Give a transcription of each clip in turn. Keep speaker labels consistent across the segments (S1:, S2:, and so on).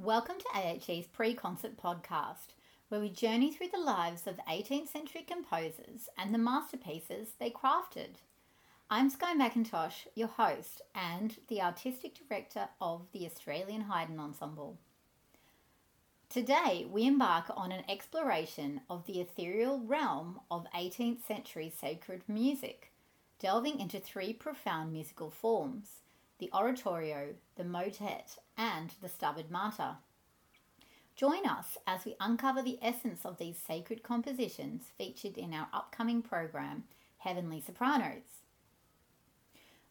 S1: Welcome to AHE's pre concert podcast, where we journey through the lives of 18th century composers and the masterpieces they crafted. I'm Skye McIntosh, your host and the artistic director of the Australian Haydn Ensemble. Today, we embark on an exploration of the ethereal realm of 18th century sacred music, delving into three profound musical forms the oratorio, the motet, and the Stabat Mater. Join us as we uncover the essence of these sacred compositions featured in our upcoming program, Heavenly Sopranos.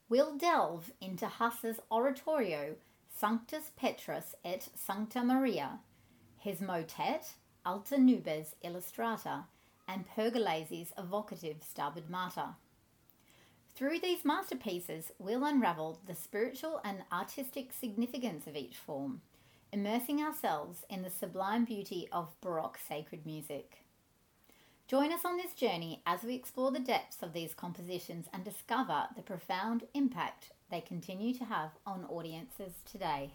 S1: We'll delve into Hasse's oratorio, Sanctus Petrus et Sancta Maria, his motet, Alta Nubes Illustrata, and Pergolesi's evocative Stabat Mater. Through these masterpieces, we'll unravel the spiritual and artistic significance of each form, immersing ourselves in the sublime beauty of Baroque sacred music. Join us on this journey as we explore the depths of these compositions and discover the profound impact they continue to have on audiences today.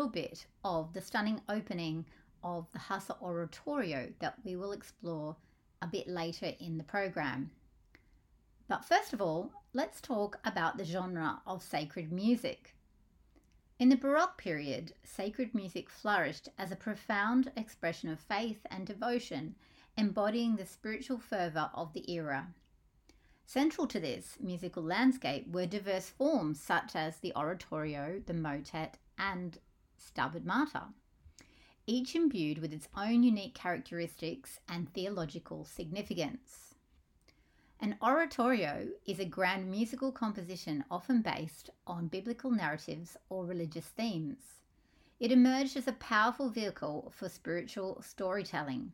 S1: Little bit of the stunning opening of the Hasse Oratorio that we will explore a bit later in the program. But first of all, let's talk about the genre of sacred music. In the Baroque period, sacred music flourished as a profound expression of faith and devotion, embodying the spiritual fervour of the era. Central to this musical landscape were diverse forms such as the oratorio, the motet, and Stabat Mater, each imbued with its own unique characteristics and theological significance. An oratorio is a grand musical composition often based on biblical narratives or religious themes. It emerged as a powerful vehicle for spiritual storytelling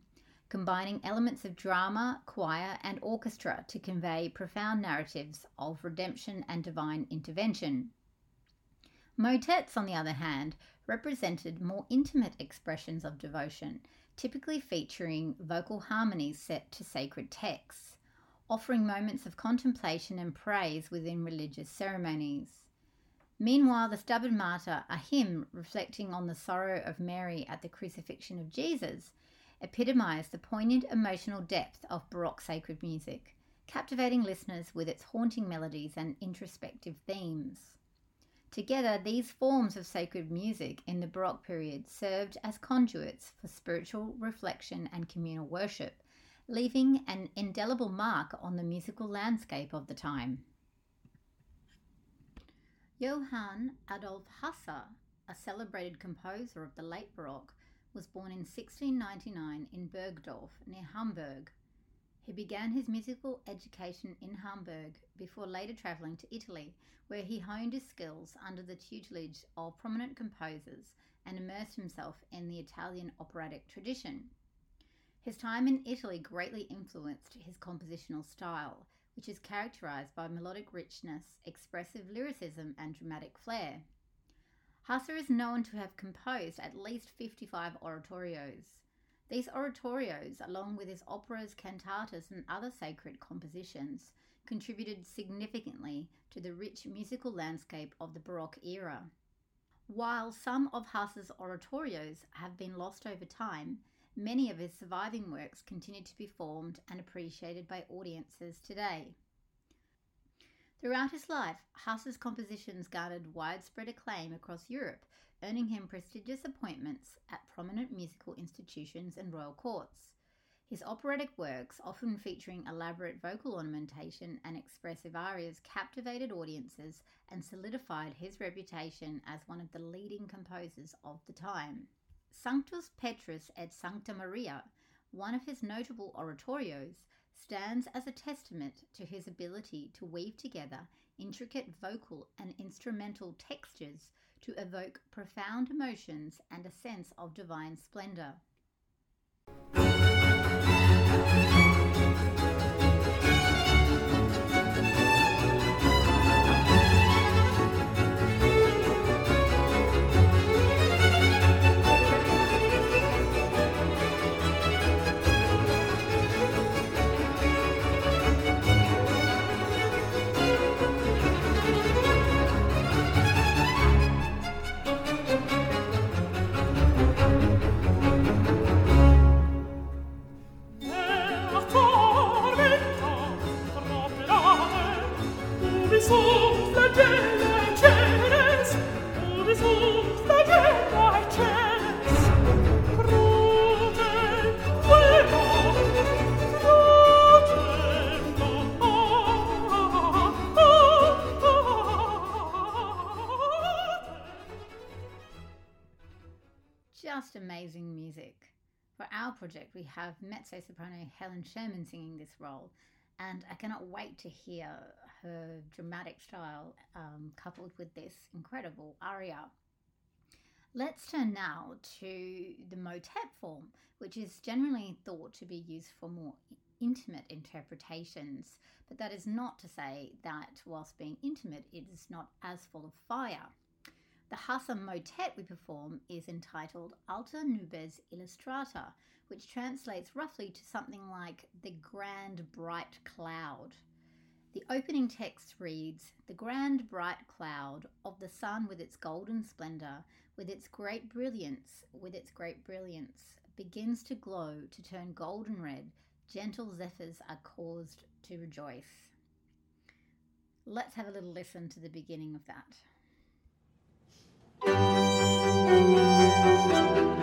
S1: combining elements of drama, choir, and orchestra to convey profound narratives of redemption and divine intervention. Motets, on the other hand, represented more intimate expressions of devotion, typically featuring vocal harmonies set to sacred texts, offering moments of contemplation and praise within religious ceremonies. Meanwhile, the Stabat Mater, a hymn reflecting on the sorrow of Mary at the crucifixion of Jesus, epitomised the poignant emotional depth of Baroque sacred music, captivating listeners with its haunting melodies and introspective themes. Together, these forms of sacred music in the Baroque period served as conduits for spiritual reflection and communal worship, leaving an indelible mark on the musical landscape of the time. Johann Adolf Hasse, a celebrated composer of the late Baroque, was born in 1699 in Burgdorf, near Hamburg. He began his musical education in Hamburg before later travelling to Italy, where he honed his skills under the tutelage of prominent composers and immersed himself in the Italian operatic tradition. His time in Italy greatly influenced his compositional style, which is characterized by melodic richness, expressive lyricism, and dramatic flair. Hasse is known to have composed at least 55 oratorios. These oratorios, along with his operas, cantatas, and other sacred compositions, contributed significantly to the rich musical landscape of the Baroque era. While some of Hasse's oratorios have been lost over time, Many of his surviving works continue to be formed and appreciated by audiences today. Throughout his life, Hasse's compositions garnered widespread acclaim across Europe, earning him prestigious appointments at prominent musical institutions and royal courts. His operatic works, often featuring elaborate vocal ornamentation and expressive arias, captivated audiences and solidified his reputation as one of the leading composers of the time. Sanctus Petrus et Sancta Maria, one of his notable oratorios, stands as a testament to his ability to weave together intricate vocal and instrumental textures to evoke profound emotions and a sense of divine splendor. Soprano Helen Sherman singing this role, and I cannot wait to hear her dramatic style um, coupled with this incredible aria. Let's turn now to the motet form, which is generally thought to be used for more intimate interpretations, but that is not to say that whilst being intimate, it is not as full of fire. The Hasse motet we perform is entitled Alta Nubes Illustrata, which translates roughly to something like the grand bright cloud. The opening text reads The grand bright cloud of the sun with its golden splendour, with its great brilliance, with its great brilliance, begins to glow, to turn golden red. Gentle zephyrs are caused to rejoice. Let's have a little listen to the beginning of that. Thank you.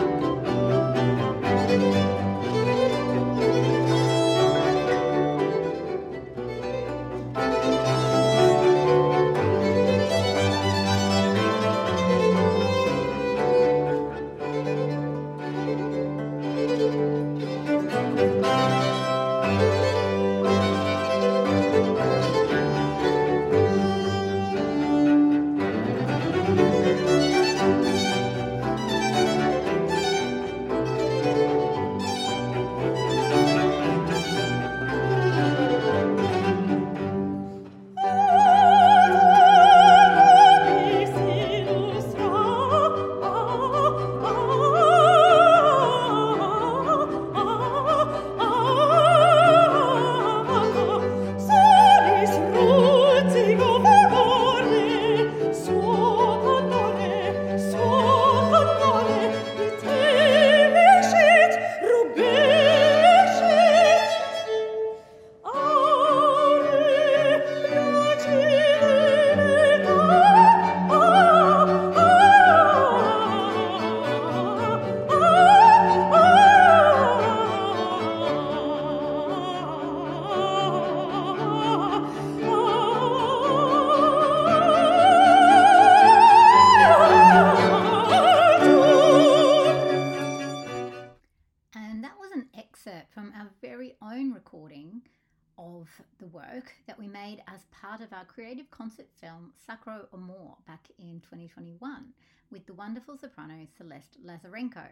S1: Creative concert film Sacro Amor back in 2021 with the wonderful soprano Celeste Lazarenko,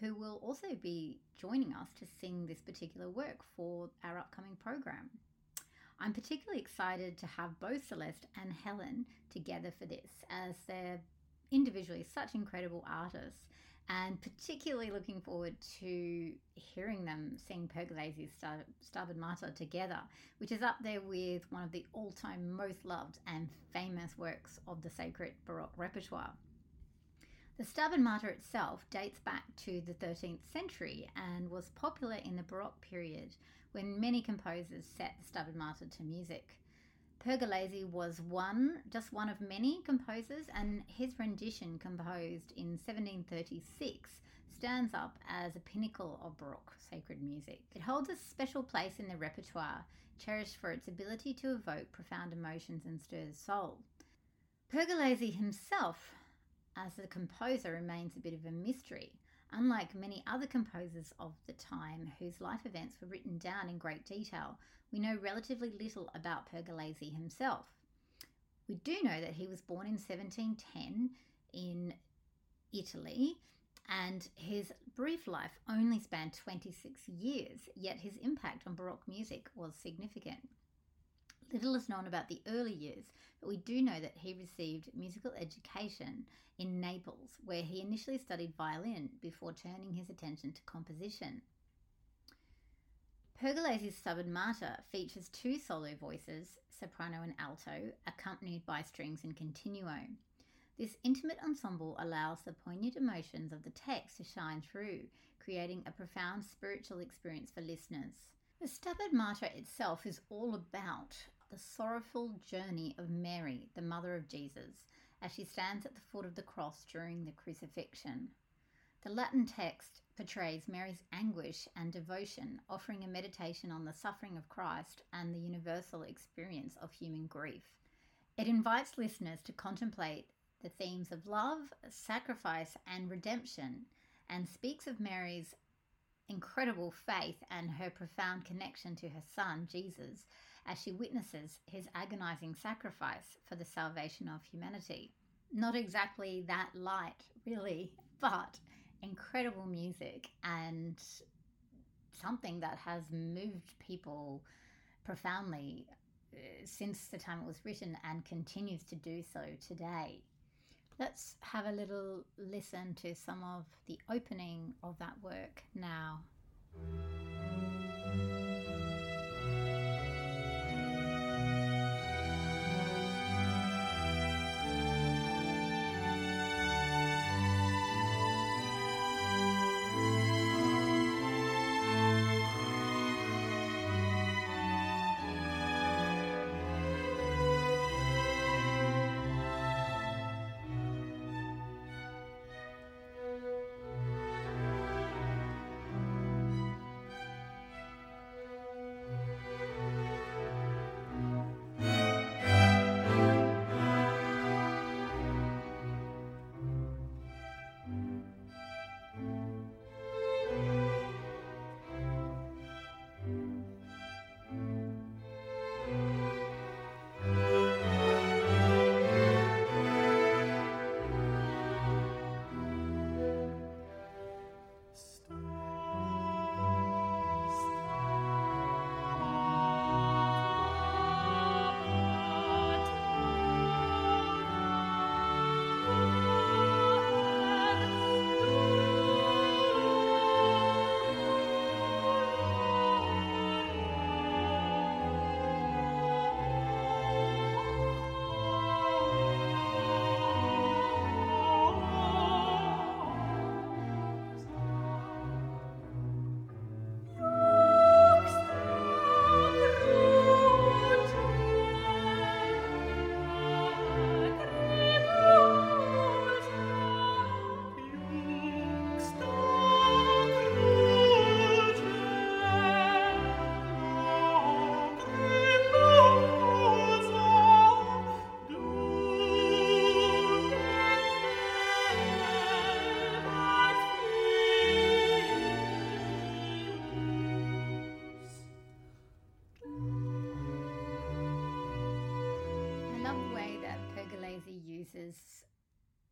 S1: who will also be joining us to sing this particular work for our upcoming program. I'm particularly excited to have both Celeste and Helen together for this, as they're individually such incredible artists and particularly looking forward to hearing them sing Pergolesi's Star- Stabat Mater together, which is up there with one of the all time most loved and famous works of the sacred Baroque repertoire. The Stabat Mater itself dates back to the 13th century and was popular in the Baroque period when many composers set the Stabat Mater to music. Pergolesi was one, just one of many composers, and his rendition, composed in 1736, stands up as a pinnacle of Baroque sacred music. It holds a special place in the repertoire, cherished for its ability to evoke profound emotions and stir the soul. Pergolesi himself as a composer remains a bit of a mystery, unlike many other composers of the time whose life events were written down in great detail. We know relatively little about Pergolesi himself. We do know that he was born in 1710 in Italy and his brief life only spanned 26 years, yet his impact on Baroque music was significant. Little is known about the early years, but we do know that he received musical education in Naples, where he initially studied violin before turning his attention to composition. Pergolesi's Stabat Mater features two solo voices, soprano and alto, accompanied by strings and continuo. This intimate ensemble allows the poignant emotions of the text to shine through, creating a profound spiritual experience for listeners. The Stabat Mater itself is all about the sorrowful journey of Mary, the mother of Jesus, as she stands at the foot of the cross during the crucifixion. The Latin text portrays Mary's anguish and devotion, offering a meditation on the suffering of Christ and the universal experience of human grief. It invites listeners to contemplate the themes of love, sacrifice, and redemption, and speaks of Mary's incredible faith and her profound connection to her son, Jesus, as she witnesses his agonizing sacrifice for the salvation of humanity. Not exactly that light, really, but incredible music and something that has moved people profoundly uh, since the time it was written and continues to do so today. Let's have a little listen to some of the opening of that work now.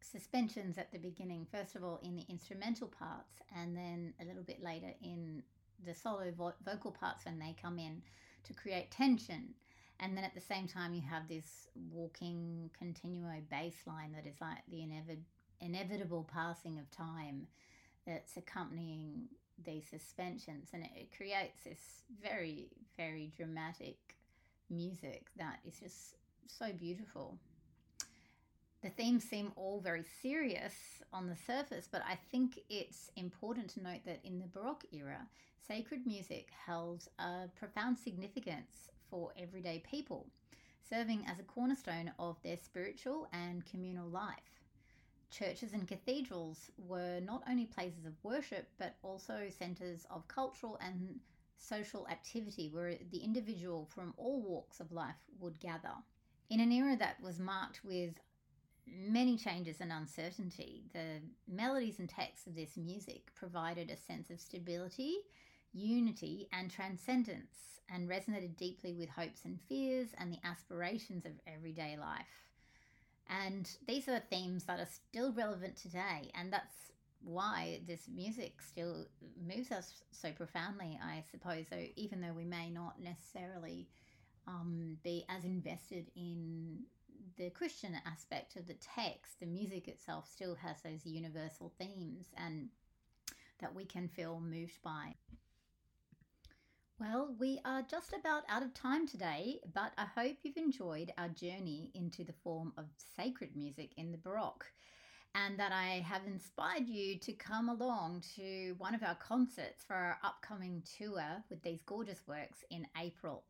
S1: Suspensions at the beginning, first of all in the instrumental parts, and then a little bit later in the solo vo- vocal parts when they come in to create tension. And then at the same time, you have this walking continuo bass line that is like the inevi- inevitable passing of time that's accompanying these suspensions. And it creates this very, very dramatic music that is just so beautiful. The themes seem all very serious on the surface, but I think it's important to note that in the Baroque era, sacred music held a profound significance for everyday people, serving as a cornerstone of their spiritual and communal life. Churches and cathedrals were not only places of worship, but also centres of cultural and social activity where the individual from all walks of life would gather. In an era that was marked with many changes and uncertainty, the melodies and texts of this music provided a sense of stability, unity, and transcendence, and resonated deeply with hopes and fears and the aspirations of everyday life. And these are themes that are still relevant today, and that's why this music still moves us so profoundly, I suppose. So, even though we may not necessarily um, be as invested in the Christian aspect of the text, the music itself still has those universal themes and that we can feel moved by. Well, we are just about out of time today, but I hope you've enjoyed our journey into the form of sacred music in the Baroque and that I have inspired you to come along to one of our concerts for our upcoming tour with these gorgeous works in April.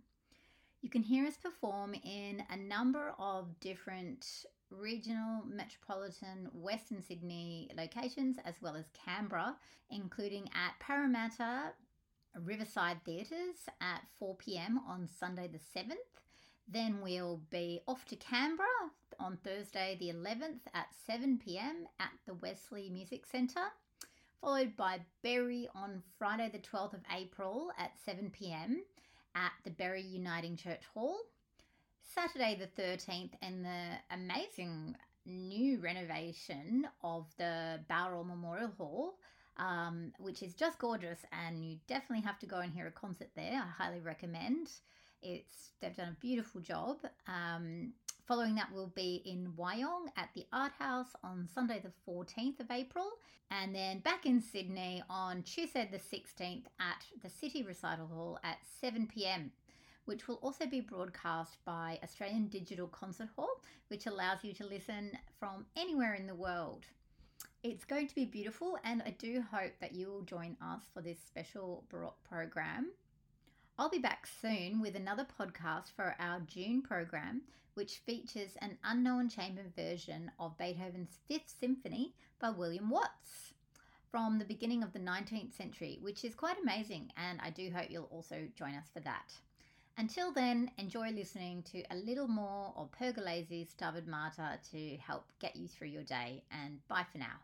S1: You can hear us perform in a number of different regional, metropolitan, Western Sydney locations, as well as Canberra, including at Parramatta Riverside Theatres at 4 pm on Sunday the 7th. Then we'll be off to Canberra on Thursday the 11th at 7 pm at the Wesley Music Centre, followed by Berry on Friday the 12th of April at 7 pm at the Berry Uniting Church Hall. Saturday the 13th, and the amazing new renovation of the Bowral Memorial Hall, um, which is just gorgeous, and you definitely have to go and hear a concert there. I highly recommend. It's they've done a beautiful job. Um, Following that, we'll be in Wyong at the Art House on Sunday, the 14th of April, and then back in Sydney on Tuesday, the 16th at the City Recital Hall at 7 pm, which will also be broadcast by Australian Digital Concert Hall, which allows you to listen from anywhere in the world. It's going to be beautiful, and I do hope that you will join us for this special Baroque program. I'll be back soon with another podcast for our June program, which features an unknown chamber version of Beethoven's Fifth Symphony by William Watts from the beginning of the 19th century, which is quite amazing, and I do hope you'll also join us for that. Until then, enjoy listening to a little more of Pergolesi's Stabat Mater to help get you through your day, and bye for now.